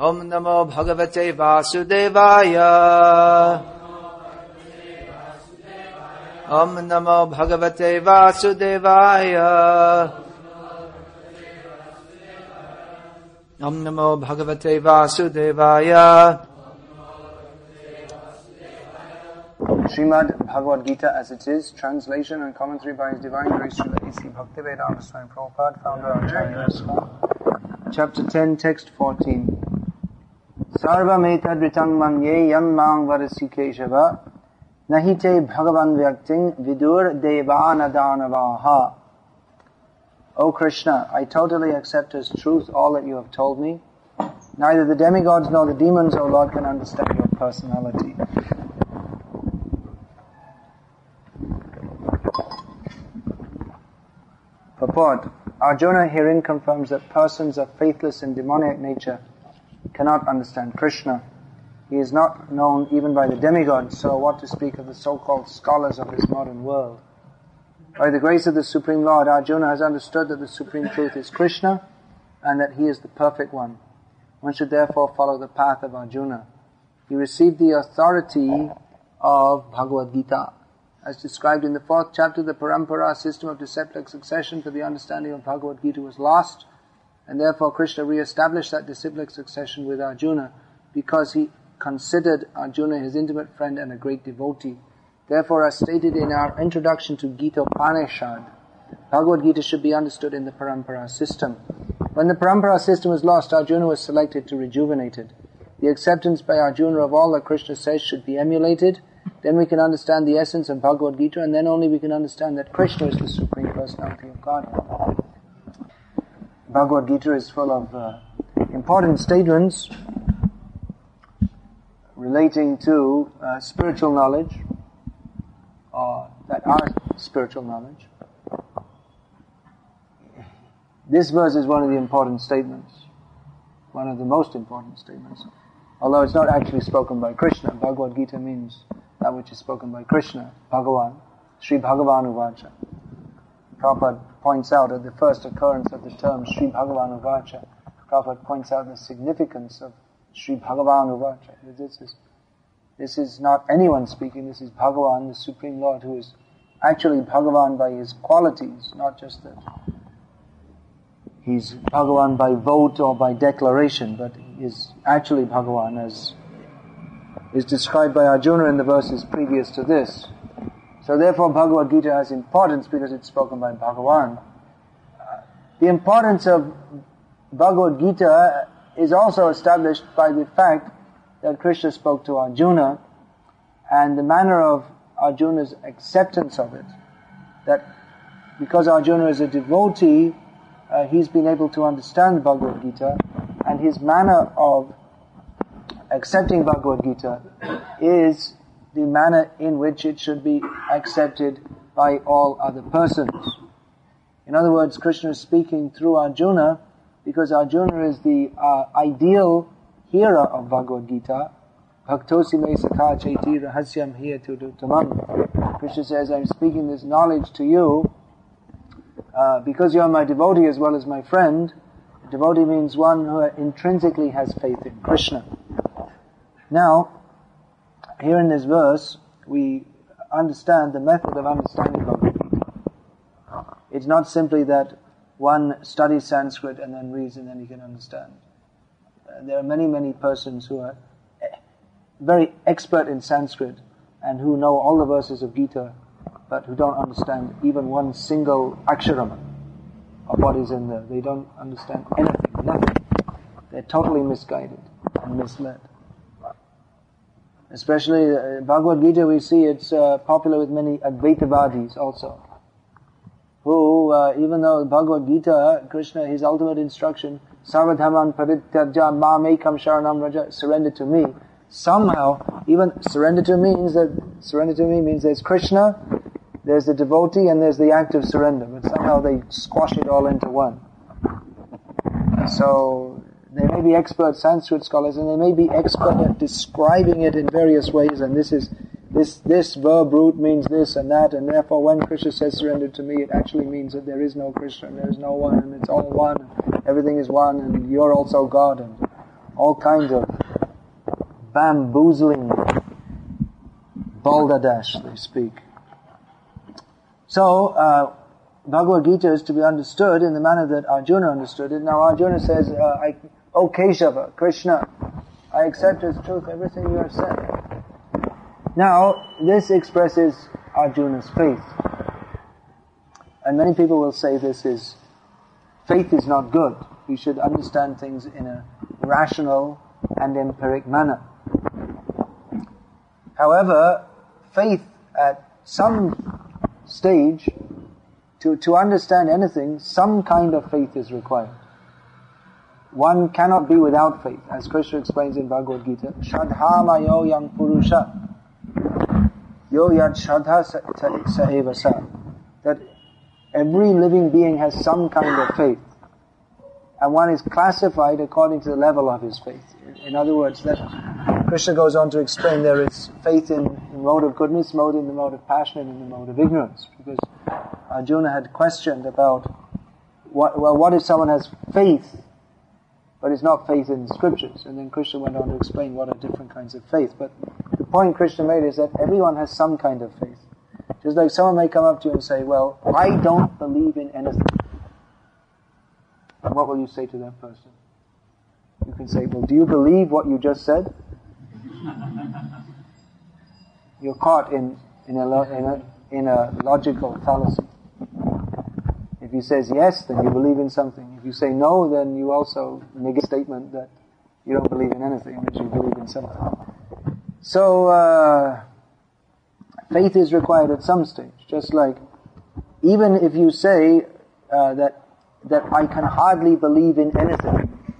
Om Namo Bhagavate Vasudevaya. Om Namo Bhagavate Vasudevaya. Om Namo Bhagavate Vasudevaya. Srimad Bhagavad Gita as it is, translation and commentary by His Divine Grace Srila A.C. Bhaktivedanta Swami Prabhupada, founder of Acharya Chapter 10, text 14. Yam mang varasi keshava nahite bhagavan vyakting vidur. O Krishna, I totally accept as truth all that you have told me. Neither the demigods nor the demons, O Lord, can understand your personality. Purport Arjuna herein confirms that persons of faithless and demoniac nature cannot understand Krishna. He is not known even by the demigods, so what to speak of the so-called scholars of this modern world. By the grace of the Supreme Lord, Arjuna has understood that the Supreme Truth is Krishna and that he is the perfect one. One should therefore follow the path of Arjuna. He received the authority of Bhagavad Gita. As described in the fourth chapter, the parampara system of disciplic succession for the understanding of Bhagavad Gita was lost, and therefore Krishna re-established that disciplic succession with Arjuna because he considered Arjuna his intimate friend and a great devotee. Therefore, as stated in our introduction to Gita Upanishad, Bhagavad Gita should be understood in the parampara system. When the parampara system was lost, Arjuna was selected to rejuvenate it. The acceptance by Arjuna of all that Krishna says should be emulated, then we can understand the essence of Bhagavad Gita, and then only we can understand that Krishna is the Supreme Personality of God. Bhagavad Gita is full of uh, important statements relating to uh, spiritual knowledge, or that are spiritual knowledge. This verse is one of the important statements, one of the most important statements. Although it's not actually spoken by Krishna, Bhagavad Gita means that which is spoken by Krishna, Bhagavan, Sri Bhagavan Uvacha. Prabhupada points out at the first occurrence of the term Sri Bhagavan Uvacha, Prabhupada points out the significance of Sri Bhagavan Uvacha. This is, this is not anyone speaking, this is Bhagavan, the Supreme Lord, who is actually Bhagavan by his qualities, not just that he's Bhagavan by vote or by declaration, but is actually Bhagavan as is described by Arjuna in the verses previous to this. So therefore Bhagavad Gita has importance because it's spoken by Bhagavan. The importance of Bhagavad Gita is also established by the fact that Krishna spoke to Arjuna and the manner of Arjuna's acceptance of it. That because Arjuna is a devotee, uh, he's been able to understand Bhagavad Gita and his manner of accepting Bhagavad Gita is the manner in which it should be accepted by all other persons. In other words, Krishna is speaking through Arjuna because Arjuna is the uh, ideal hearer of Bhagavad Gita. Bhaktosi me sakha chaiti rahasyam hiyatu tamam. Krishna says, I'm speaking this knowledge to you uh, because you are my devotee as well as my friend. Devotee means one who intrinsically has faith in Krishna. Now, here in this verse, we understand the method of understanding Bhagavad Gita. It's not simply that one studies Sanskrit and then reads and then he can understand. Uh, there are many, many persons who are very expert in Sanskrit and who know all the verses of Gita, but who don't understand even one single aksharam of what is in there. They don't understand anything, nothing. They're totally misguided and misled. Especially uh, Bhagavad Gita, we see it's uh, popular with many Advaitavadis also. Who, uh, even though Bhagavad Gita, Krishna, his ultimate instruction, Sarvadhaman parityaja mamekam sharanam raja, surrender to me. Somehow, even surrender to me means that, surrender to me means there's Krishna, there's the devotee, and there's the act of surrender. But somehow they squash it all into one. So, they may be expert Sanskrit scholars and they may be expert at describing it in various ways and this is this this verb root means this and that and therefore when Krishna says surrender to me it actually means that there is no Krishna and there is no one and it's all one everything is one and you're also God and all kinds of bamboozling balderdash, they speak. So, uh, Bhagavad Gita is to be understood in the manner that Arjuna understood it. Now Arjuna says, uh, I, O Keshava, Krishna, I accept as truth everything you have said. Now, this expresses Arjuna's faith. And many people will say this is, faith is not good. We should understand things in a rational and empiric manner. However, faith at some stage, to, to understand anything, some kind of faith is required. One cannot be without faith, as Krishna explains in Bhagavad Gita. Shadha yo yang purusha. Yo yad shadha sa. That every living being has some kind of faith. And one is classified according to the level of his faith. In other words, that Krishna goes on to explain there is faith in the mode of goodness, mode in the mode of passion, and in the mode of ignorance. Because Arjuna had questioned about what, well, what if someone has faith, but it's not faith in the scriptures? And then Krishna went on to explain what are different kinds of faith. But the point Krishna made is that everyone has some kind of faith. Just like someone may come up to you and say, well, I don't believe in anything. And what will you say to that person? You can say, well, do you believe what you just said? You're caught in, in, a, in, a, in a logical fallacy. If he says yes, then you believe in something. If you say no, then you also negate a statement that you don't believe in anything, that you believe in something. So, uh, faith is required at some stage. Just like, even if you say uh, that that I can hardly believe in anything,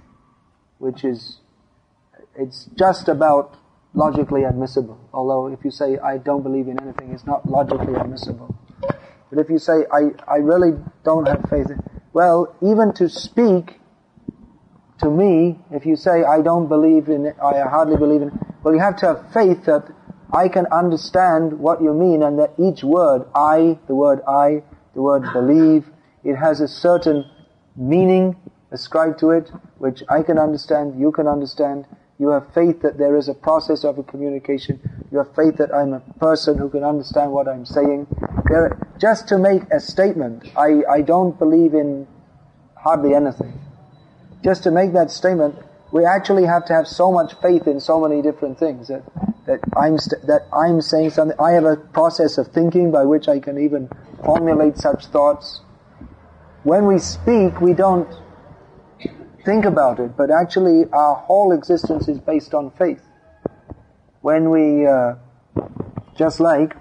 which is, it's just about logically admissible. Although if you say I don't believe in anything, it's not logically admissible. But if you say I, I really don't have faith, well, even to speak to me, if you say I don't believe in it, I hardly believe in it, well, you have to have faith that I can understand what you mean and that each word, I, the word I, the word believe, it has a certain meaning ascribed to it, which I can understand, you can understand. You have faith that there is a process of a communication. You have faith that I'm a person who can understand what I'm saying. There, just to make a statement, I, I don't believe in hardly anything. Just to make that statement, we actually have to have so much faith in so many different things that, that I'm st- that I'm saying something. I have a process of thinking by which I can even formulate such thoughts when we speak, we don't think about it, but actually our whole existence is based on faith. When we, uh, just like,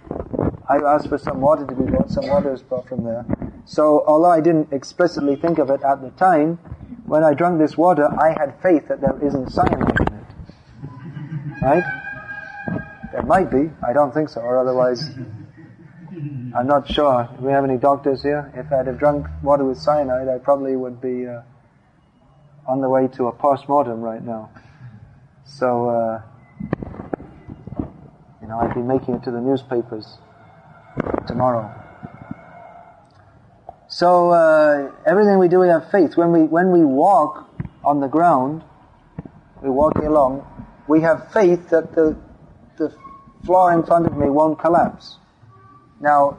I asked for some water to be brought, some water is brought from there. So, although I didn't explicitly think of it at the time, when I drank this water, I had faith that there isn't cyanide in it. Right? There might be, I don't think so, or otherwise I'm not sure. Do we have any doctors here? If I'd have drunk water with cyanide, I probably would be uh, on the way to a post-mortem right now. So, uh, you know, I'd be making it to the newspapers tomorrow. So, uh, everything we do, we have faith. When we, when we walk on the ground, we're walking along, we have faith that the, the floor in front of me won't collapse. Now,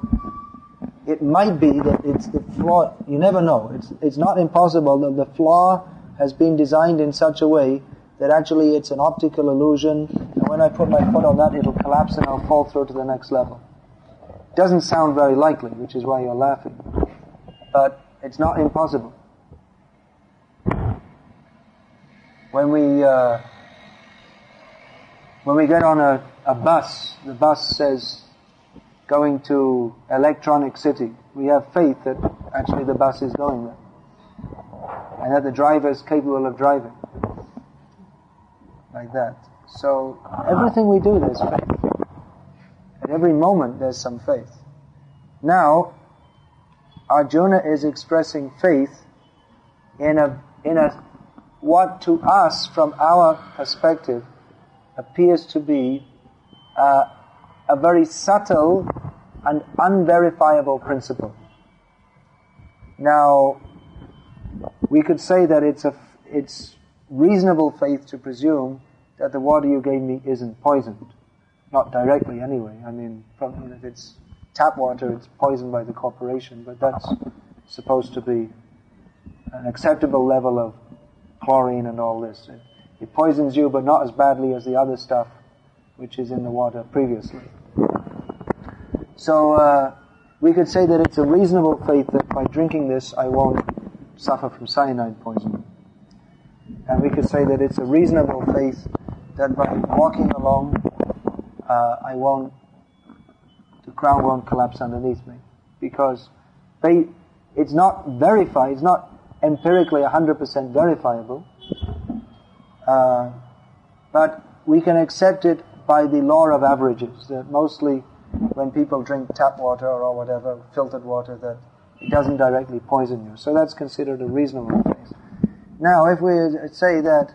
it might be that it's the floor, you never know. It's, it's not impossible that the floor has been designed in such a way that actually it's an optical illusion, and when I put my foot on that, it'll collapse and I'll fall through to the next level. Doesn't sound very likely, which is why you're laughing. But it's not impossible. When we, uh, when we get on a, a bus, the bus says going to Electronic City. We have faith that actually the bus is going there. And that the driver is capable of driving. Like that. So everything we do there's faith. At every moment there's some faith. Now, Arjuna is expressing faith in a, in a, what to us from our perspective appears to be uh, a very subtle and unverifiable principle. Now, we could say that it's a, it's reasonable faith to presume that the water you gave me isn't poisoned. Not directly anyway. I mean, from, if it's tap water, it's poisoned by the corporation, but that's supposed to be an acceptable level of chlorine and all this. It, it poisons you, but not as badly as the other stuff which is in the water previously. So uh, we could say that it's a reasonable faith that by drinking this I won't suffer from cyanide poisoning. And we could say that it's a reasonable faith that by walking along uh, I won't, the ground won't collapse underneath me. Because they, it's not verified, it's not empirically 100% verifiable, uh, but we can accept it by the law of averages, that mostly when people drink tap water or whatever, filtered water, that it doesn't directly poison you. So that's considered a reasonable case. Now, if we say that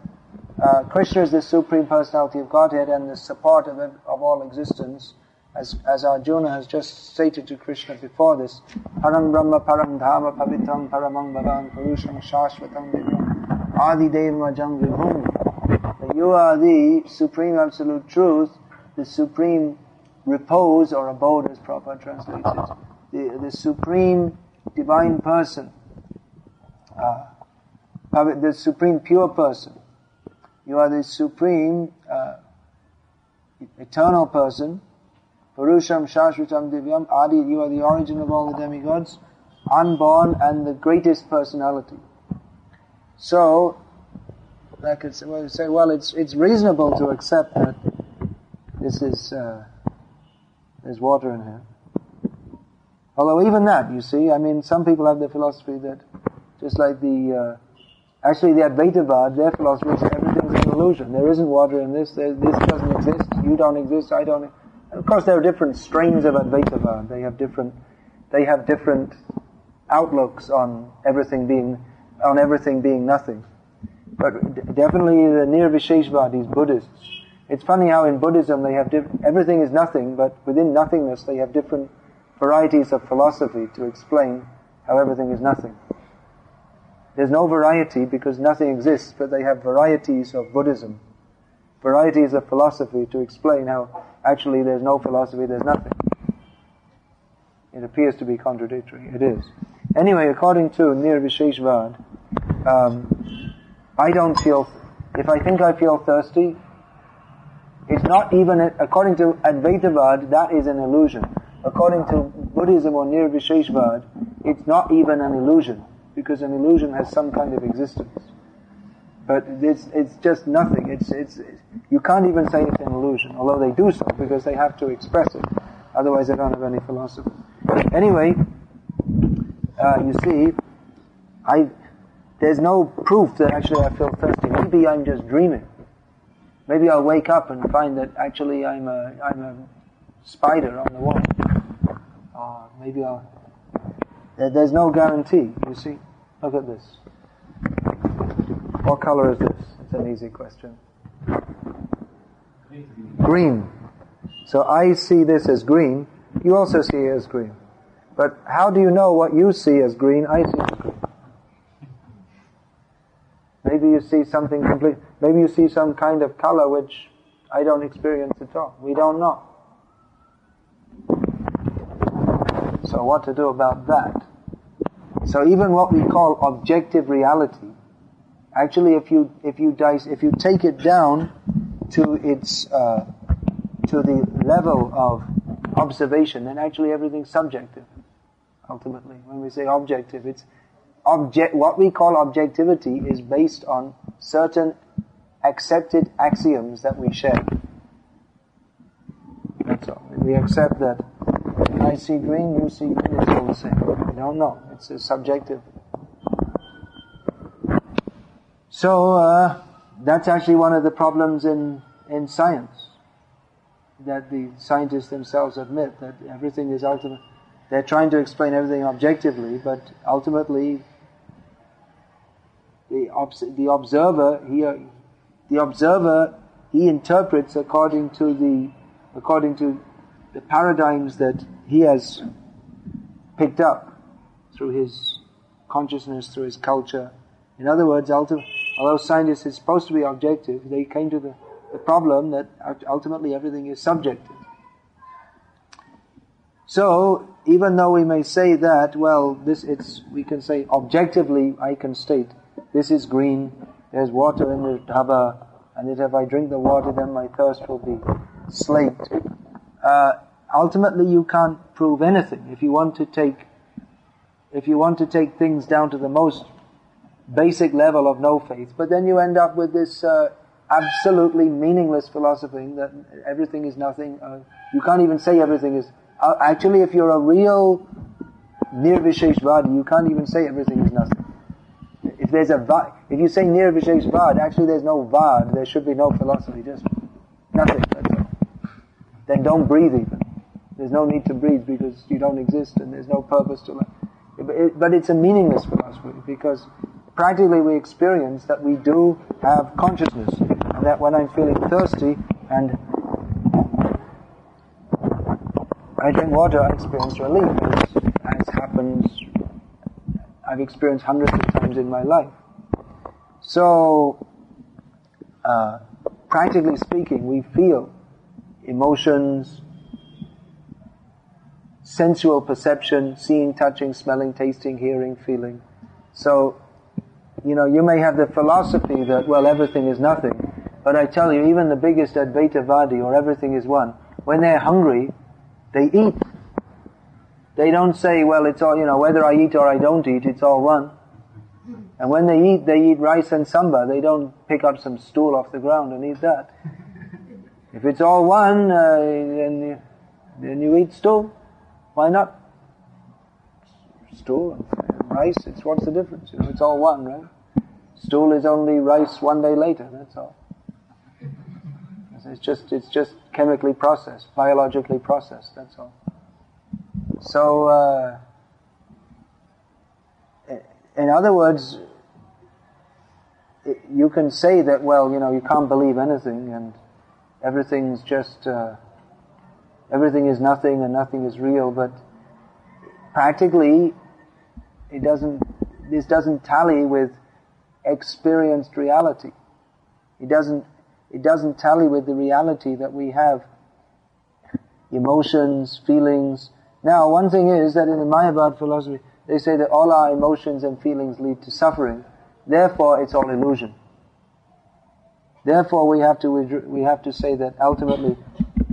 uh, Krishna is the Supreme Personality of Godhead and the support of, of all existence, as, as Arjuna has just stated to Krishna before this, Param Brahma Param Dhamma Pavitam Paramang Bhavan Purusham Shashvatam Vibhum Adi Devamajam Vibhum. You are the Supreme Absolute Truth, the Supreme repose or abode as Prabhupada translates it, the, the Supreme Divine Person, uh, the Supreme Pure Person. You are the Supreme uh, Eternal Person, Purusham Shashvatam Divyam Adi, you are the origin of all the demigods, unborn and the greatest personality. So, I could say, well, say, well it's, it's reasonable to accept that this is, uh, there's water in here. Although even that, you see, I mean, some people have the philosophy that, just like the, uh, actually the Advaitavad, their philosophy is everything's an illusion. There isn't water in this, there, this doesn't exist, you don't exist, I don't and of course, there are different strains of Advaitavad. They have different, they have different outlooks on everything being, on everything being nothing. But definitely the Nirvisheshvadis, Buddhists. It's funny how in Buddhism they have diff- everything is nothing, but within nothingness they have different varieties of philosophy to explain how everything is nothing. There's no variety because nothing exists, but they have varieties of Buddhism, varieties of philosophy to explain how actually there's no philosophy, there's nothing. It appears to be contradictory. It is. Anyway, according to Nirvisheshvad, um, I don't feel, if I think I feel thirsty, it's not even, according to Advaitavad, that is an illusion. According to Buddhism or Nirvisheshvad, it's not even an illusion, because an illusion has some kind of existence. But it's, it's just nothing. It's, it's, you can't even say it's an illusion, although they do so because they have to express it. Otherwise they don't have any philosophy. Anyway, uh, you see, I, there's no proof that actually I feel thirsty. Maybe I'm just dreaming. Maybe I'll wake up and find that actually I'm a, I'm a spider on the wall. Uh, maybe I'll, there's no guarantee, you see. Look at this. What color is this? It's an easy question. Green. So I see this as green. You also see it as green. But how do you know what you see as green, I see as green? Maybe you see something complete, maybe you see some kind of color which I don't experience at all. We don't know. So what to do about that? So even what we call objective reality Actually, if you if you dice if you take it down to its uh, to the level of observation, then actually everything's subjective. Ultimately, when we say objective, it's object. What we call objectivity is based on certain accepted axioms that we share. That's all. We accept that I see green, you see green, it's all the same. We don't know. It's a subjective so uh, that's actually one of the problems in in science that the scientists themselves admit that everything is ultimate. They're trying to explain everything objectively, but ultimately the obs- the observer he the observer he interprets according to the according to the paradigms that he has picked up through his consciousness, through his culture. In other words, although science is supposed to be objective, they came to the, the problem that ultimately everything is subjective. So, even though we may say that, well, this it's, we can say objectively, I can state, this is green, there's water in the dhaba, and if I drink the water, then my thirst will be slaked. Uh, ultimately, you can't prove anything. If you want to take, if you want to take things down to the most basic level of no faith, but then you end up with this uh, absolutely meaningless philosophy that everything is nothing. Uh, you can't even say everything is uh, actually, if you're a real nirvisheshvadi, you can't even say everything is nothing. If there's a vad, if you say nirvisheshvad, actually there's no vad, there should be no philosophy, just nothing. Then don't breathe even. There's no need to breathe because you don't exist and there's no purpose to life. But it's a meaningless philosophy because practically we experience that we do have consciousness and that when I'm feeling thirsty and I drink water, I experience relief, as, as happens, I've experienced hundreds of times in my life. So, uh, practically speaking, we feel emotions, sensual perception, seeing, touching, smelling, tasting, hearing, feeling. So, you know, you may have the philosophy that, well, everything is nothing. But I tell you, even the biggest Advaitavadi or everything is one, when they're hungry, they eat. They don't say, well, it's all, you know, whether I eat or I don't eat, it's all one. And when they eat, they eat rice and sambar. They don't pick up some stool off the ground and eat that. If it's all one, uh, then, you, then you eat stool. Why not? Stool and rice, it's what's the difference? You know, it's all one, right? Stool is only rice one day later, that's all. It's just, it's just chemically processed, biologically processed, that's all. So, uh, in other words, you can say that, well, you know, you can't believe anything and everything's just, uh, everything is nothing and nothing is real, but practically, it doesn't, this doesn't tally with experienced reality. It doesn't it doesn't tally with the reality that we have emotions, feelings. Now, one thing is that in the Mayavad philosophy, they say that all our emotions and feelings lead to suffering. Therefore, it's all illusion. Therefore, we have to we have to say that ultimately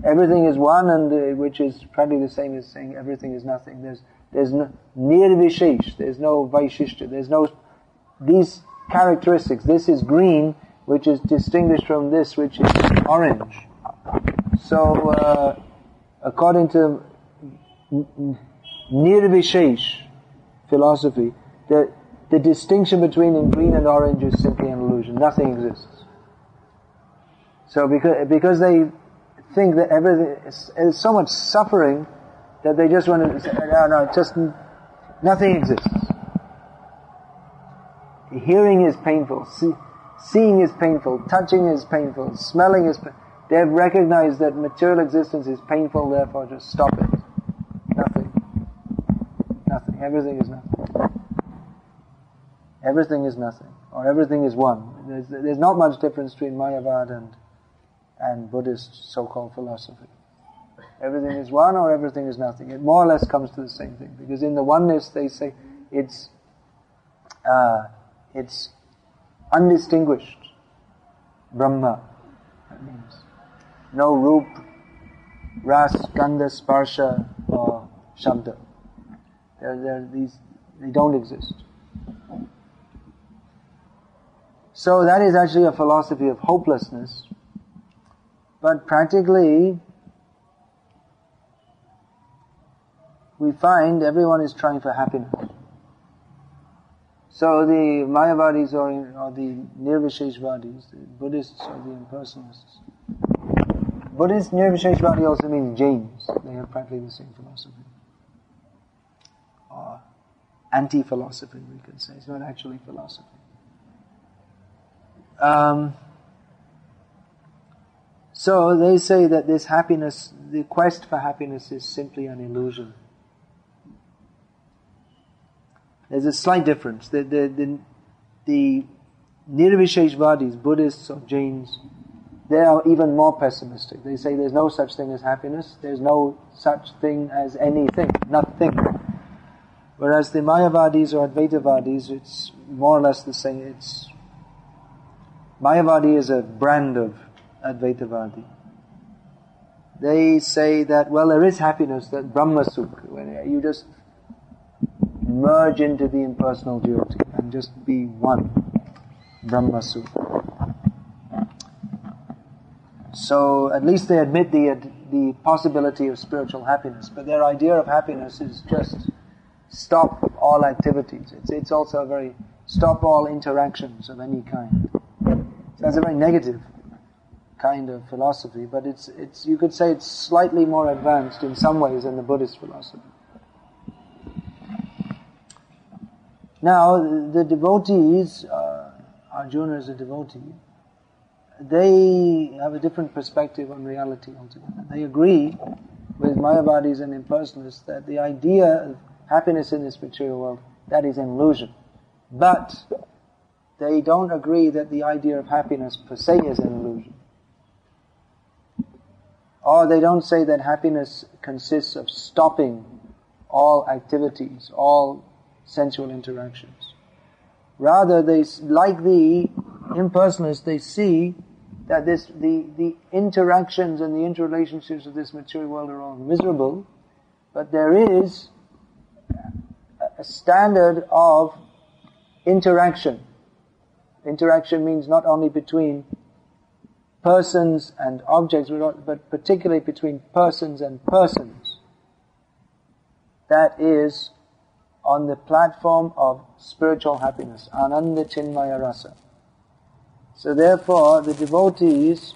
everything is one, and uh, which is probably the same as saying everything is nothing. There's there's no nirvishesh. There's no vaishishta. There's no these characteristics. This is green which is distinguished from this, which is orange. So, uh, according to Nirvishesh philosophy, the, the distinction between green and orange is simply an illusion. Nothing exists. So because, because they think that everything is, so much suffering that they just want to say, no, no, just nothing exists. Hearing is painful. See, Seeing is painful, touching is painful, smelling is painful. They have recognized that material existence is painful, therefore just stop it. Nothing. Nothing. Everything is nothing. Everything is nothing. Or everything is one. There's, there's not much difference between Mayavad and, and Buddhist so-called philosophy. Everything is one or everything is nothing. It more or less comes to the same thing. Because in the oneness they say it's, uh, it's undistinguished Brahma. That means no roop, ras, gandha, sparsha, or shabda. They're, they're these, they don't exist. So that is actually a philosophy of hopelessness. But practically, we find everyone is trying for happiness. So the Mayavadis or, or the Nirvisheshvadis, the Buddhists or the impersonalists. Buddhist Nirvisheshvadi also means Jains. They have practically the same philosophy. Or anti-philosophy, we could say. It's not actually philosophy. Um, so they say that this happiness, the quest for happiness is simply an illusion. There's a slight difference. The, the, the, the Nirvisheshvadis, Buddhists or Jains, they are even more pessimistic. They say there's no such thing as happiness, there's no such thing as anything, nothing. Whereas the Mayavadis or Advaitavadis, it's more or less the same. It's Mayavadi is a brand of Advaitavadi. They say that, well, there is happiness, that Brahma Sukha, when you just merge into the impersonal duality and just be one. Brahma Sukha. So at least they admit the, the possibility of spiritual happiness, but their idea of happiness is just stop all activities. It's, it's also a very stop all interactions of any kind. So that's a very negative kind of philosophy, but it's, it's, you could say it's slightly more advanced in some ways than the Buddhist philosophy. Now, the devotees, uh, Arjuna is a devotee, they have a different perspective on reality altogether. They agree with Mayavadis and impersonalists that the idea of happiness in this material world, that is an illusion. But they don't agree that the idea of happiness per se is an illusion. Or they don't say that happiness consists of stopping all activities, all sensual interactions. Rather, they, like the impersonalists, they see that this, the, the interactions and the interrelationships of this material world are all miserable, but there is a standard of interaction. Interaction means not only between persons and objects, but particularly between persons and persons. That is on the platform of spiritual happiness, Ananda Chinmaya Rasa. So therefore, the devotees,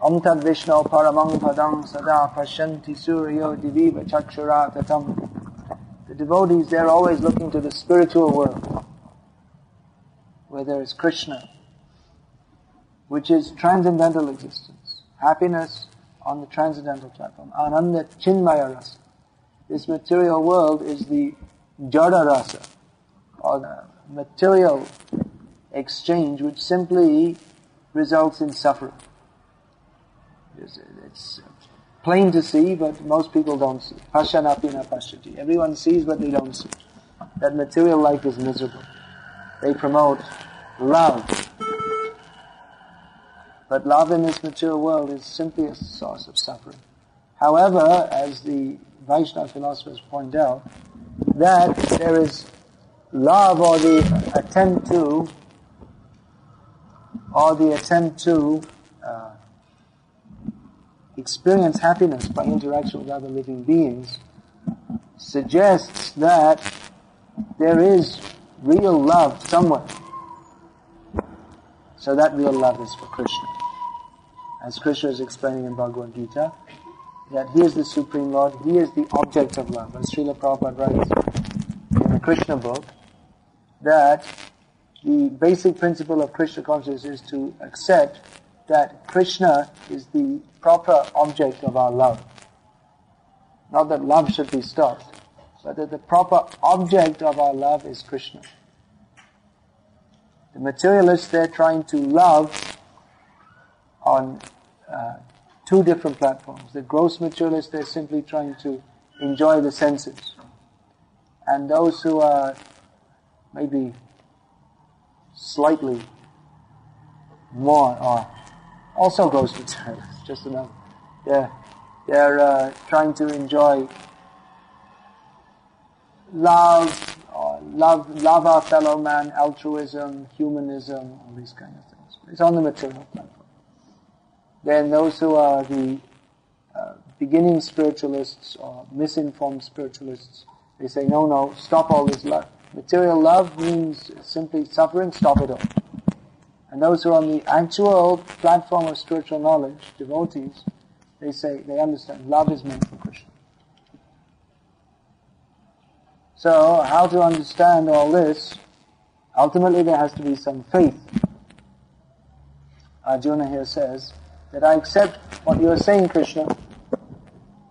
Om Vishnu Paramang Padang Sada Pashanti Suryo Diviva Chakshara Tatam. The devotees, they're always looking to the spiritual world, where there is Krishna, which is transcendental existence, happiness on the transcendental platform, Ananda Chinmaya Rasa. This material world is the Jada Rasa, or the material exchange which simply results in suffering. It's, it's plain to see, but most people don't see. Pashanapina pashyati. Everyone sees, but they don't see. That material life is miserable. They promote love. But love in this material world is simply a source of suffering. However, as the Vaishnava philosophers point out, that there is love or the attempt to, or the attempt to uh, experience happiness by interaction with other living beings suggests that there is real love somewhere. So that real love is for Krishna. As Krishna is explaining in Bhagavad Gita, that He is the Supreme Lord, He is the object of love. As Srila Prabhupada writes in the Krishna book, that the basic principle of Krishna consciousness is to accept that Krishna is the proper object of our love. Not that love should be stopped, but that the proper object of our love is Krishna. The materialists, they're trying to love on uh, two different platforms. The gross materialists, they're simply trying to enjoy the senses. And those who are maybe slightly more or also gross materialists, just enough. They're, they're uh, trying to enjoy love, love, love our fellow man, altruism, humanism, all these kind of things. It's on the material platform. Then those who are the uh, beginning spiritualists or misinformed spiritualists, they say, no, no, stop all this love. Material love means simply suffering, stop it all. And those who are on the actual platform of spiritual knowledge, devotees, they say, they understand, love is meant for Krishna. So, how to understand all this? Ultimately, there has to be some faith. Arjuna here says, that I accept what you are saying, Krishna.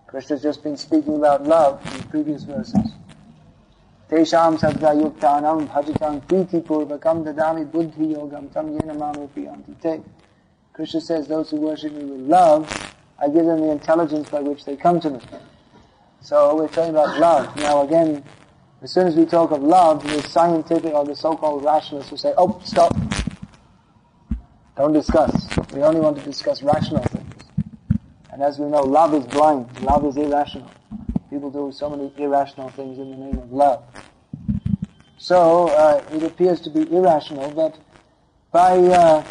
Krishna's just been speaking about love in previous verses. Tesham sadga yuktanam bhajatam priti purvakam dadami buddhi yogam tam yena mamupi antite. Krishna says, those who worship me with love, I give them the intelligence by which they come to me. So we're talking about love. Now again, as soon as we talk of love, the scientific or the so-called rationalists will say, oh, stop. Don't discuss. We only want to discuss rational things. And as we know, love is blind. Love is irrational. People do so many irrational things in the name of love. So, uh, it appears to be irrational, but by, uh,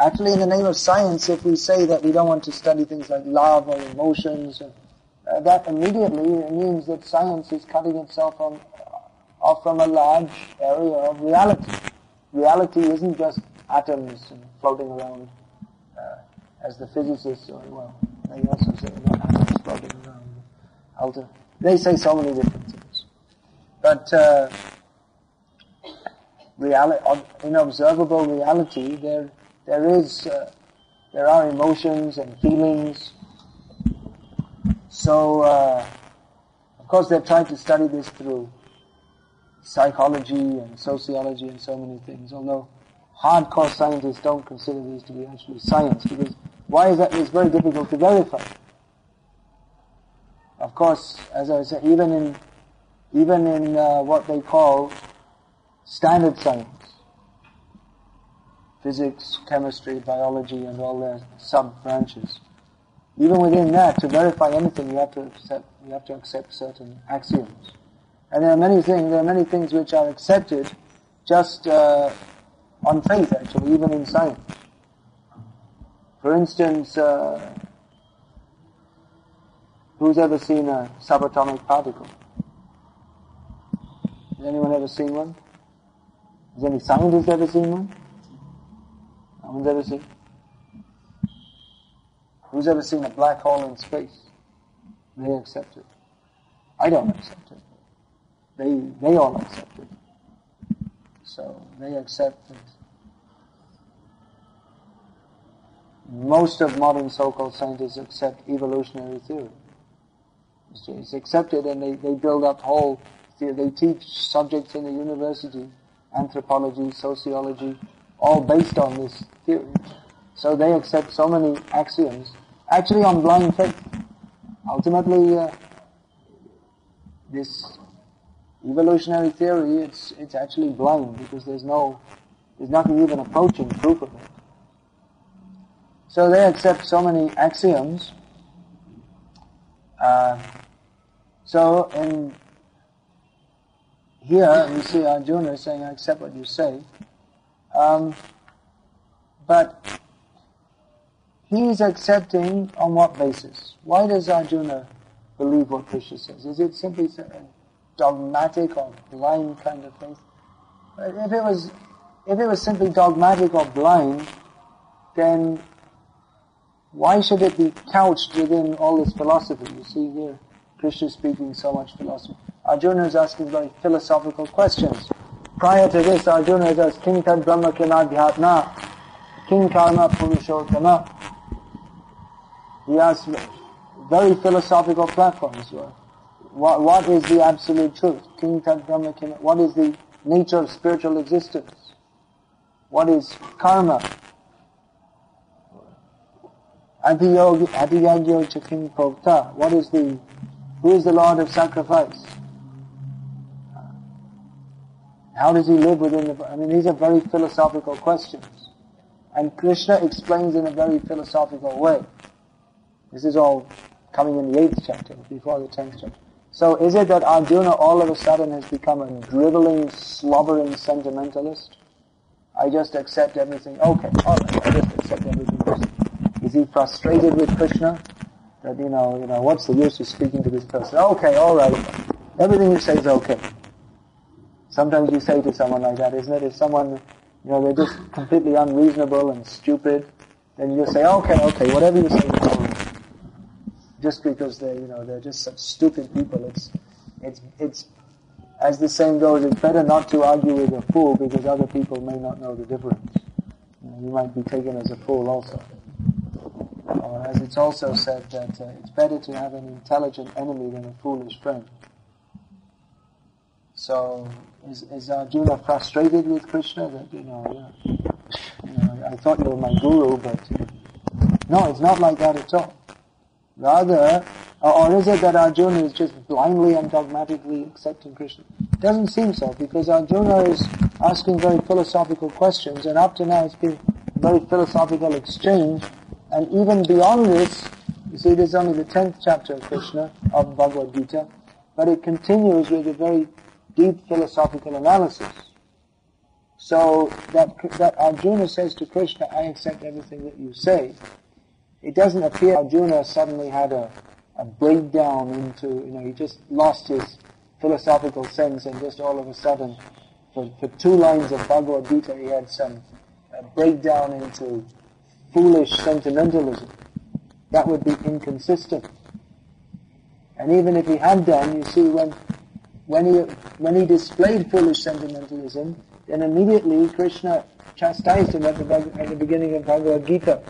actually in the name of science, if we say that we don't want to study things like love or emotions, uh, that immediately means that science is cutting itself on, off from a large area of reality. Reality isn't just atoms floating around, uh, as the physicists, or well, they also say atoms floating around. Alter. They say so many different things, but uh, in observable reality, there there is uh, there are emotions and feelings so, uh, of course, they've tried to study this through psychology and sociology and so many things, although hardcore scientists don't consider these to be actually science, because why is that? It's very difficult to verify. Of course, as I said, even in even in uh, what they call standard science, physics, chemistry, biology, and all their sub branches, even within that, to verify anything, you have to accept, you have to accept certain axioms. And there are many things, there are many things which are accepted just uh, on faith, actually, even in science. For instance, uh, who's ever seen a subatomic particle? Has anyone ever seen one? Has any scientist ever seen one? No one's ever seen. Who's ever seen a black hole in space? They accept it. I don't accept it. They, they all accept it. So they accept it. Most of modern so-called scientists accept evolutionary theory. It's accepted and they, they build up whole, they teach subjects in the university, anthropology, sociology, all based on this theory. So they accept so many axioms actually on blind faith. Ultimately, uh, this evolutionary theory, it's, it's actually blind because there's no, there's nothing even approaching proof of it. So they accept so many axioms. Uh, so in here we see Arjuna saying, I accept what you say. Um, but he is accepting on what basis? Why does Arjuna believe what Krishna says? Is it simply dogmatic or blind kind of faith? If it was, if it was simply dogmatic or blind, then why should it be couched within all this philosophy? You see here, Krishna speaking so much philosophy. Arjuna is asking very philosophical questions. Prior to this, Arjuna is asking, Kim Tad Brahma Kim Karma Purushottama. He asks very philosophical platforms. What, what is the absolute truth? King What is the nature of spiritual existence? What is karma? Adiyagyo Chakin Prokta. What is the, who is the Lord of sacrifice? How does he live within the, I mean these are very philosophical questions. And Krishna explains in a very philosophical way. This is all coming in the eighth chapter, before the tenth chapter. So is it that Arjuna all of a sudden has become a driveling, slobbering sentimentalist? I just accept everything. Okay, alright, I just accept everything. Is he frustrated with Krishna? That, you know, you know, what's the use of speaking to this person? Okay, alright. Everything you say is okay. Sometimes you say to someone like that, isn't it? If someone, you know, they're just completely unreasonable and stupid, then you say, okay, okay, whatever you say just because they, you know, they're just such stupid people. It's, it's, it's, as the saying goes, it's better not to argue with a fool because other people may not know the difference. You, know, you might be taken as a fool also. Or as it's also said that uh, it's better to have an intelligent enemy than a foolish friend. So is, is Arjuna frustrated with Krishna that, you know, yeah, you know, I thought you were my guru, but no, it's not like that at all. Rather, or is it that Arjuna is just blindly and dogmatically accepting Krishna? Doesn't seem so, because Arjuna is asking very philosophical questions, and up to now it's been very philosophical exchange, and even beyond this, you see, this is only the tenth chapter of Krishna, of Bhagavad Gita, but it continues with a very deep philosophical analysis. So that, that Arjuna says to Krishna, I accept everything that you say. It doesn't appear Arjuna suddenly had a, a breakdown into, you know, he just lost his philosophical sense and just all of a sudden, for, for two lines of Bhagavad Gita, he had some breakdown into foolish sentimentalism. That would be inconsistent. And even if he had done, you see, when when he when he displayed foolish sentimentalism, then immediately Krishna chastised him at the, at the beginning of Bhagavad Gita.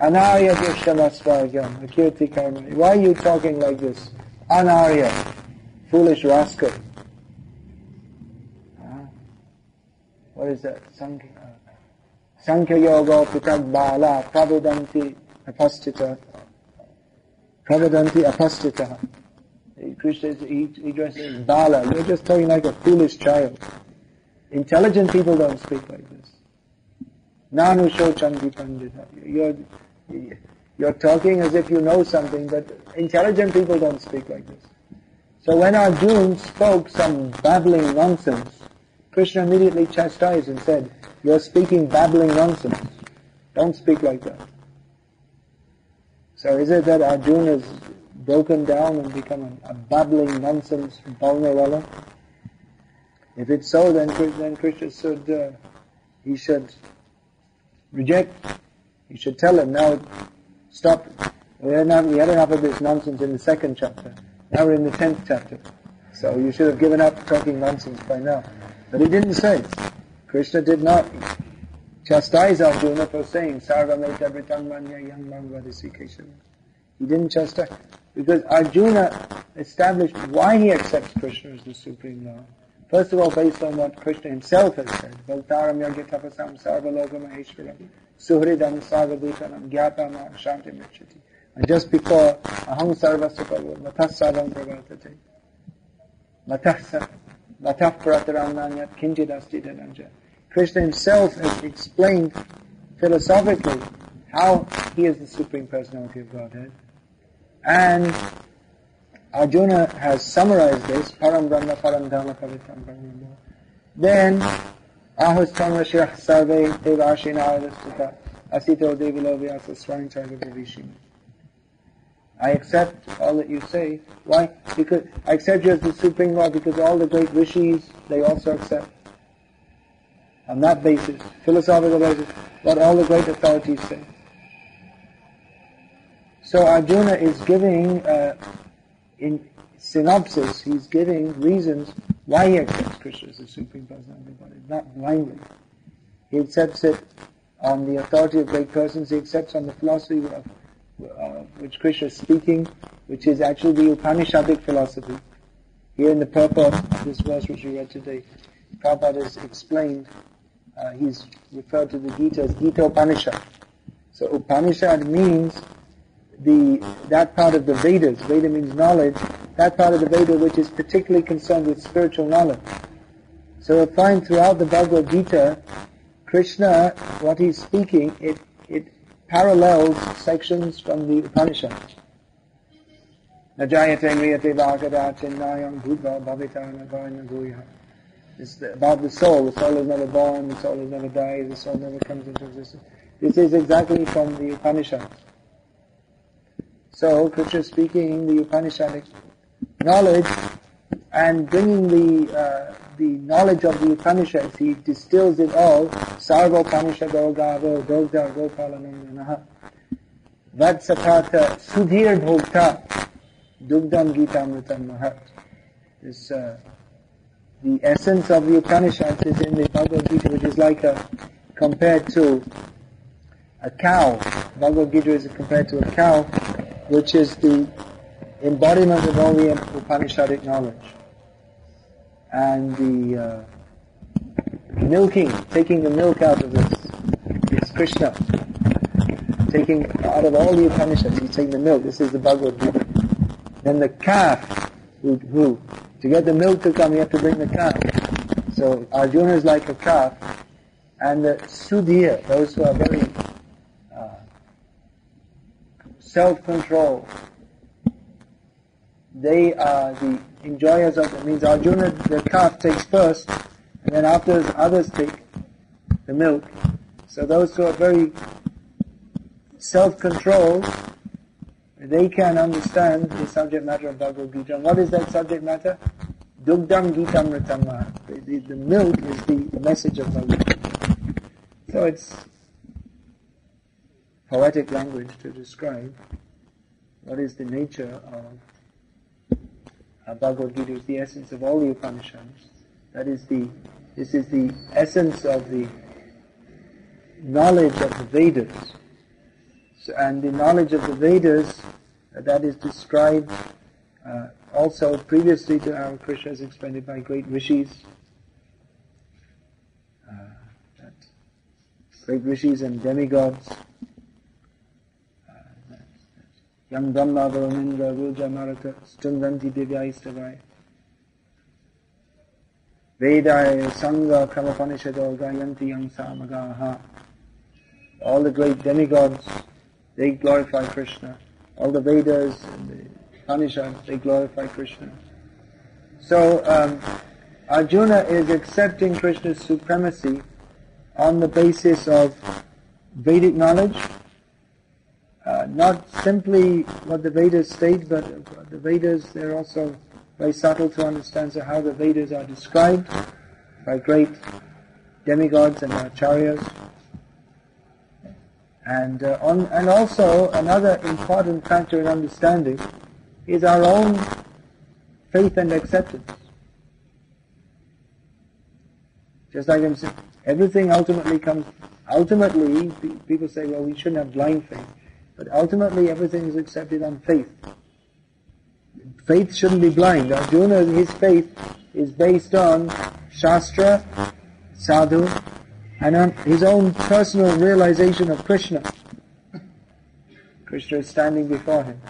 Anarya Dushtamasvargam, Akirti Karma. Why are you talking like this? Anarya, foolish rascal. What is that? Sankhya, Sankhya Yoga Pitag Bala Pravadanti Apastita. Pravadanti Apastita. Krishna he, he dresses Bala. You're just talking like a foolish child. Intelligent people don't speak like this. Nanu Shochandi Pandita. You're, you're talking as if you know something, but intelligent people don't speak like this. So when Arjun spoke some babbling nonsense, Krishna immediately chastised and said, you're speaking babbling nonsense. Don't speak like that. So is it that Arjun has broken down and become a, a babbling nonsense Balnawala? If it's so, then, then Krishna should, uh, he should reject you should tell him, now stop. We had, enough, we had enough of this nonsense in the second chapter. Now we're in the tenth chapter. So you should have given up talking nonsense by now. But he didn't say. Krishna did not chastise Arjuna for saying, Sarvameta Manya Yang He didn't chastise. Because Arjuna established why he accepts Krishna as the Supreme Lord. First of all, based on what Krishna himself has said, Bhaltaram Yagya Tapasam Sarvaloka Maheshwaram Suhridam Sarvadushanam Gyatama Shanti Michati. And just before Aham Pravartate. Matassa Matah Prataramnanyat Kinchid Astita Krishna himself has explained philosophically how he is the Supreme Personality of Godhead. And Arjuna has summarized this, Param Brahma Param Dhamma Pavitam Param Then, Ahustama Shah Sarve Devashina Avastita Asito Devilo Vyasa Swang Charga I accept all that you say. Why? Because I accept you as the Supreme Lord because all the great rishis, they also accept. On that basis, philosophical basis, what all the great authorities say. So Arjuna is giving uh, in synopsis, he's giving reasons why he accepts Krishna as the Supreme Personality of Godhead, not blindly. He accepts it on the authority of great persons, he accepts on the philosophy of uh, which Krishna is speaking, which is actually the Upanishadic philosophy. Here in the purport of this verse which we read today, Prabhupada has explained, uh, he's referred to the Gita as Gita Upanishad. So Upanishad means the that part of the Vedas, Veda means knowledge, that part of the Veda which is particularly concerned with spiritual knowledge. So we find throughout the Bhagavad Gita, Krishna, what he's speaking, it, parallels sections from the Upanishads. Najayate mriyate bhagada chinnayam bhutva bhavita It's about the soul. The soul is never born, the soul is never dies, the soul never comes into existence. This is exactly from the Upanishads. So Krishna speaking the Upanishadic knowledge and bringing the uh, the knowledge of the Upanishads, he distills it all. Sarva Upanishado Gavo Dogda Gopalanandanaha Vatsatata Sudhir Bhokta Dugdam Gita Mahat. This, uh, the essence of the Upanishads is in the Bhagavad Gita, which is like a, compared to a cow. Bhagavad Gita is compared to a cow which is the embodiment of all the Upanishadic knowledge. And the uh, milking, taking the milk out of this, is Krishna. Taking out of all the Upanishads, he's taking the milk. This is the Bhagavad Gita. Then the calf, who, who to get the milk to come, you have to bring the calf. So Arjuna is like a calf, and the sudhir, those who are very uh, self-control, they are the enjoyers of it. Means Arjuna, the calf takes first, and then after others take the milk. So those who are very self-controlled, they can understand the subject matter of Bhagavad Gita. And what is that subject matter? Dugdam Gitamritama. The, the, the milk is the message of Bhagavad Gita. So it's poetic language to describe what is the nature of uh, Bhagavad Gita, is the essence of all the Upanishads. That is the, this is the essence of the knowledge of the Vedas. So, and the knowledge of the Vedas uh, that is described uh, also previously to our Krishna is explained by great rishis. Uh, great rishis and demigods. Yang Brahma, Varunindra, Ruja, Marata, Stundanti, Divyaistavai. Vedaya, Sangha, Kramapanishado, Gayanti, Yang Samagaha. All the great demigods, they glorify Krishna. All the Vedas and the Upanishads, they glorify Krishna. So um, Arjuna is accepting Krishna's supremacy on the basis of Vedic knowledge, uh, not simply what the Vedas state, but the Vedas, they're also very subtle to understand so how the Vedas are described by great demigods and acharyas. And, uh, on, and also another important factor in understanding is our own faith and acceptance. Just like I'm saying, everything ultimately comes, ultimately, people say, well, we shouldn't have blind faith. But ultimately, everything is accepted on faith. Faith shouldn't be blind. Arjuna, his faith is based on Shastra, Sadhu, and on his own personal realization of Krishna. Krishna is standing before him.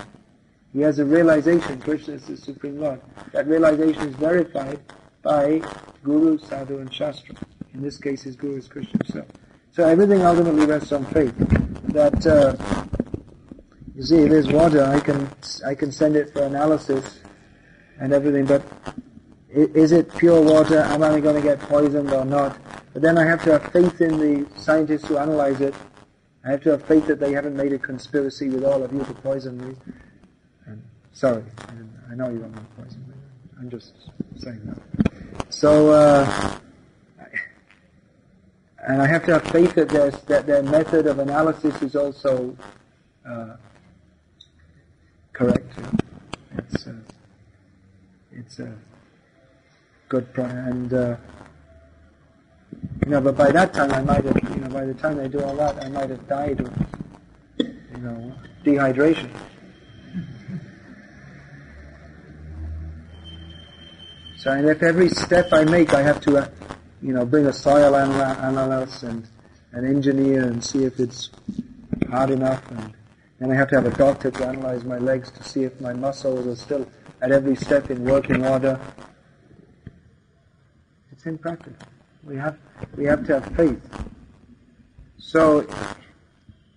He has a realization Krishna is the Supreme Lord. That realization is verified by Guru, Sadhu and Shastra. In this case, his Guru is Krishna himself. So everything ultimately rests on faith. That, uh, you see, there's water, I can, I can send it for analysis and everything, but is it pure water? Am I going to get poisoned or not? But then I have to have faith in the scientists who analyze it. I have to have faith that they haven't made a conspiracy with all of you to poison me. And sorry, I know you don't want to poison me. I'm just saying that. So, uh, and I have to have faith that, that their method of analysis is also uh, correct. It's, uh, it's a good pro- and uh, you know, but by that time I might have, you know, by the time I do all that, I might have died of, you know, dehydration. So, and if every step I make, I have to, uh, you know, bring a soil analyst and an engineer and see if it's hard enough, and then I have to have a doctor to analyze my legs to see if my muscles are still at every step in working order. It's impractical. We have, we have to have faith. So,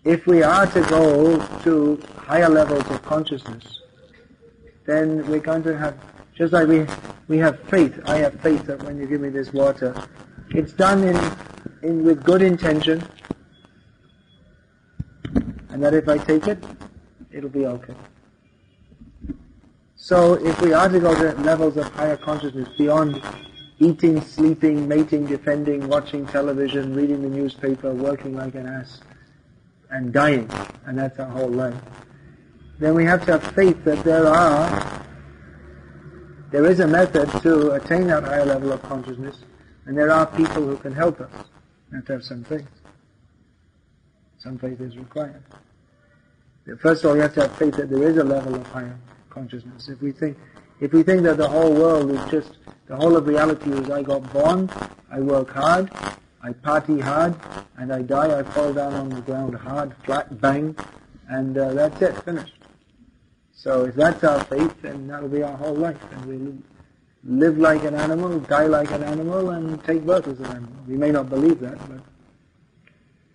if we are to go to higher levels of consciousness, then we're going to have, just like we, we have faith, I have faith that when you give me this water, it's done in, in with good intention, and that if I take it, it'll be okay. So if we are to go to levels of higher consciousness beyond eating, sleeping, mating, defending, watching television, reading the newspaper, working like an ass, and dying, and that's our whole life, then we have to have faith that there are, there is a method to attain that higher level of consciousness, and there are people who can help us. We have to have some faith. Some faith is required. First of all, you have to have faith that there is a level of higher consciousness. If we think, if we think that the whole world is just The whole of reality is I got born, I work hard, I party hard, and I die, I fall down on the ground hard, flat, bang, and uh, that's it, finished. So if that's our faith, then that'll be our whole life, and we live like an animal, die like an animal, and take birth as an animal. We may not believe that, but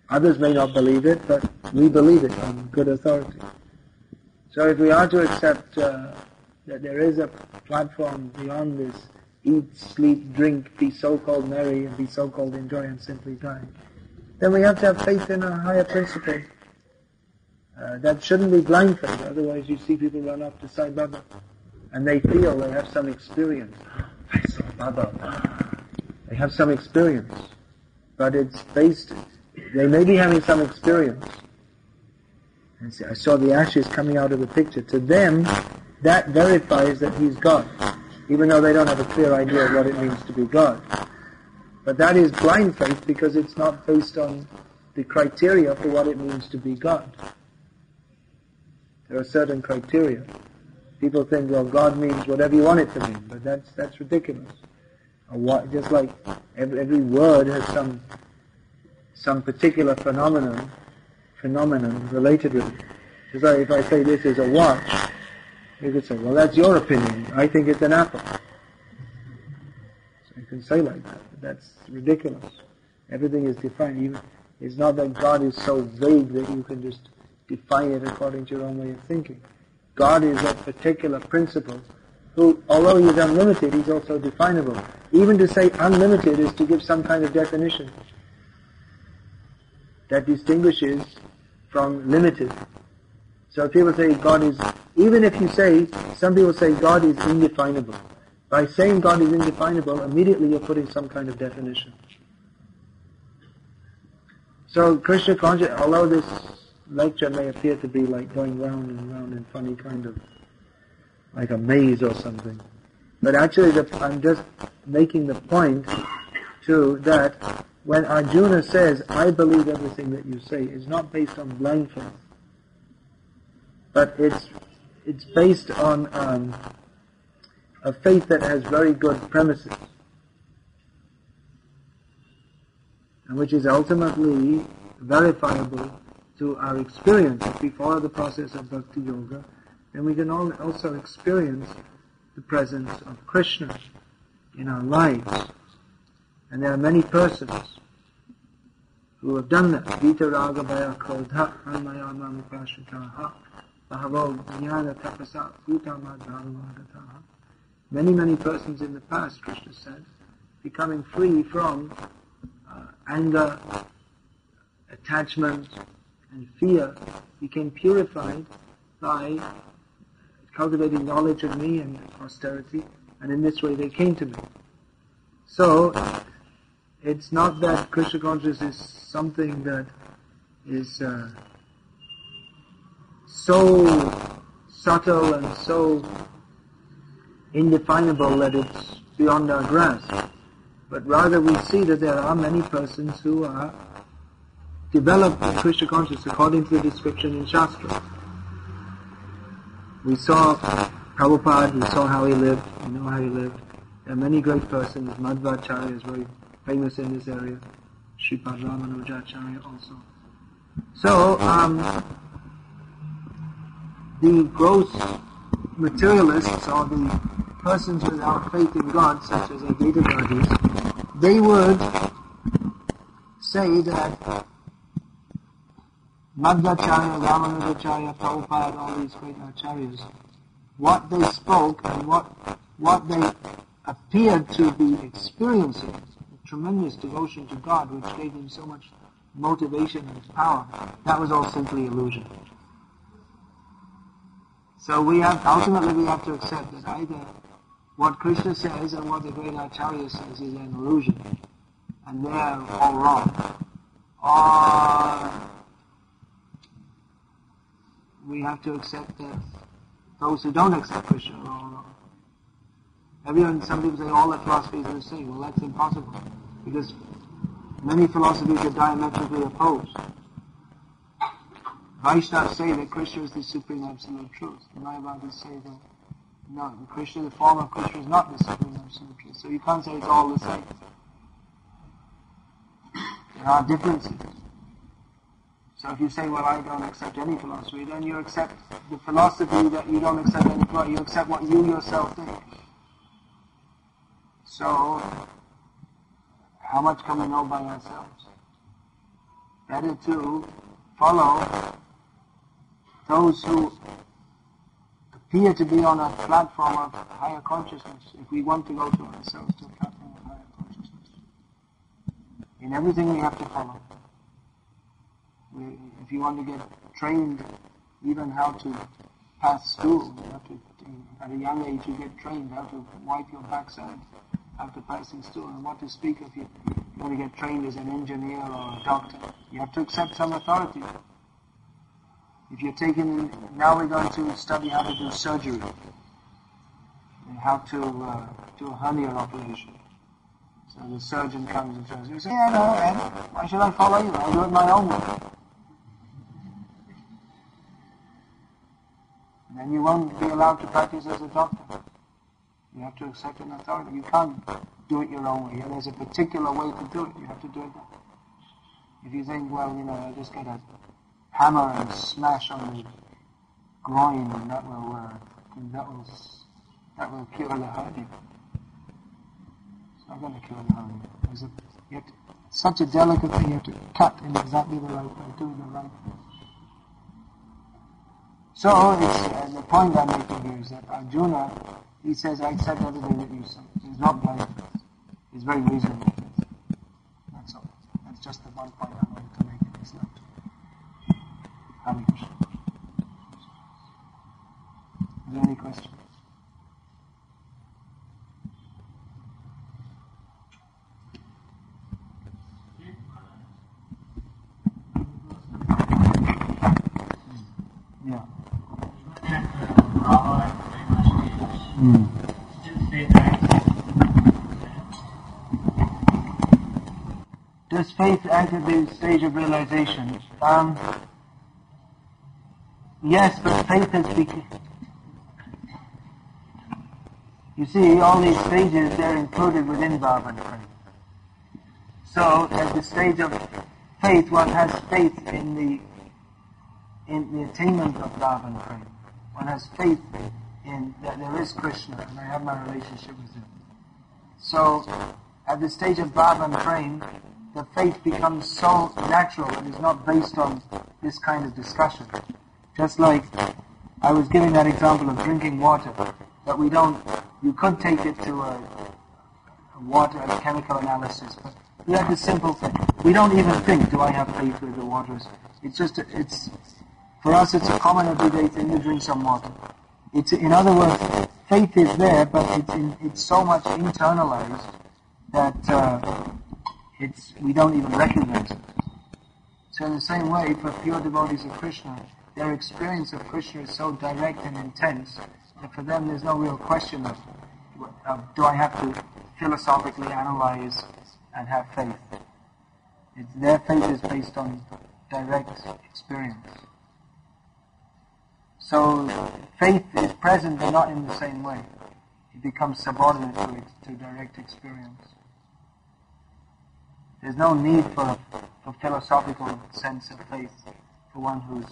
others may not believe it, but we believe it on good authority. So if we are to accept uh, that there is a platform beyond this eat, sleep, drink, be so-called merry, and be so-called enjoy and simply die, then we have to have faith in a higher principle. Uh, that shouldn't be blind faith, otherwise you see people run up to Sai Baba and they feel they have some experience. I saw Baba. They have some experience, but it's based, they may be having some experience. I saw the ashes coming out of the picture. To them, that verifies that he's God even though they don't have a clear idea of what it means to be God. But that is blind faith because it's not based on the criteria for what it means to be God. There are certain criteria. People think, well, God means whatever you want it to mean, but that's that's ridiculous. What, just like every, every word has some some particular phenomenon phenomenon related with it. Like if I say this is a watch, you could say, well, that's your opinion. I think it's an apple. So you can say like that, that's ridiculous. Everything is defined. Even, it's not that God is so vague that you can just define it according to your own way of thinking. God is a particular principle who, although he is unlimited, he's also definable. Even to say unlimited is to give some kind of definition that distinguishes from limited. So people say God is, even if you say, some people say God is indefinable. By saying God is indefinable, immediately you're putting some kind of definition. So Krishna consciousness, although this lecture may appear to be like going round and round in funny kind of, like a maze or something, but actually the, I'm just making the point to that when Arjuna says, I believe everything that you say, it's not based on blind faith but it's it's based on um, a faith that has very good premises, and which is ultimately verifiable to our experience. If we follow the process of bhakti yoga, then we can also experience the presence of Krishna in our lives. And there are many persons who have done that. Vita Raga Krodha Anmayama Mukashitaha Many, many persons in the past, Krishna said, becoming free from uh, anger, attachment, and fear, became purified by cultivating knowledge of me and austerity, and in this way they came to me. So, it's not that Krishna consciousness is something that is uh, so subtle and so indefinable that it's beyond our grasp. But rather we see that there are many persons who are developed Krishna consciousness according to the description in Shastra. We saw Prabhupada, we saw how he lived, we know how he lived. There are many great persons. Madhvacharya is very famous in this area. Sripad Ramanujacharya also. So, um, the gross materialists or the persons without faith in God, such as Advaitavadis, they would say that Madhvacharya, Ramanujacharya, Prabhupada, all these great acharyas, what they spoke and what, what they appeared to be experiencing, tremendous devotion to God, which gave him so much motivation and power, that was all simply illusion. So we have, ultimately we have to accept that either what Krishna says and what the great Acharya says is an illusion, and they are all wrong. Or we have to accept that those who don't accept Krishna are all wrong. Everyone, some people say all the philosophies are the same. Well, that's impossible, because many philosophies are diametrically opposed. Vaishnavas say that Krishna is the supreme absolute truth. The Mayavadis say that No, the Krishna, the form of Krishna is not the Supreme Absolute truth. So you can't say it's all the same. There are differences. So if you say, well, I don't accept any philosophy, then you accept the philosophy that you don't accept any philosophy. You accept what you yourself think. So, how much can we know by ourselves? Better to follow those who appear to be on a platform of higher consciousness if we want to go to ourselves to a platform of higher consciousness. In everything we have to follow. We, if you want to get trained even how to pass stool, you have to, at a young age you get trained how to wipe your backside after passing stool and what to speak of you, you want to get trained as an engineer or a doctor. You have to accept some authority. If you're taking, now we're going to study how to do surgery, and how to uh, do a hernia operation. So the surgeon comes and says, you say, yeah, no, why should I follow you? I'll do it my own way. And then you won't be allowed to practice as a doctor. You have to accept an authority. You can't do it your own way. There's a particular way to do it. You have to do it that way. If you think, well, you know, I'll just get a hammer and smash on the groin, and that will uh, that will that will cure the hernia. It's not going to cure the hernia. There's a, you have to, such a delicate thing. You have to cut in exactly the right way, do the right way. So uh, the point I'm making here is that Arjuna, he says, I accept everything that you say. He's not blind. He's very reasonable. That's all. That's just the one point I wanted to make in note. Hare Krishna. Is there any questions? Yeah. Does faith at the stage of realization? Um, yes, but faith has become... You see, all these stages, they're included within Bhavan So, at the stage of faith, one has faith in the in the attainment of Bhavan Prem. One has faith in that there is Krishna and I have my relationship with him. So, at the stage of Bhavan Prem, the faith becomes so natural and is not based on this kind of discussion. Just like I was giving that example of drinking water, that we don't, you could take it to a, a water, a chemical analysis, but have this simple thing. We don't even think, do I have faith with the waters? It's just, it's, for us it's a common everyday thing to drink some water. It's, in other words, faith is there, but it's, in, it's so much internalized that uh, it's, we don't even recognize it. So in the same way, for pure devotees of Krishna, their experience of Krishna is so direct and intense that for them there's no real question of, of do I have to philosophically analyze and have faith. It's, their faith is based on direct experience. So faith is present but not in the same way. It becomes subordinate to, it, to direct experience. There's no need for for philosophical sense of faith for one who's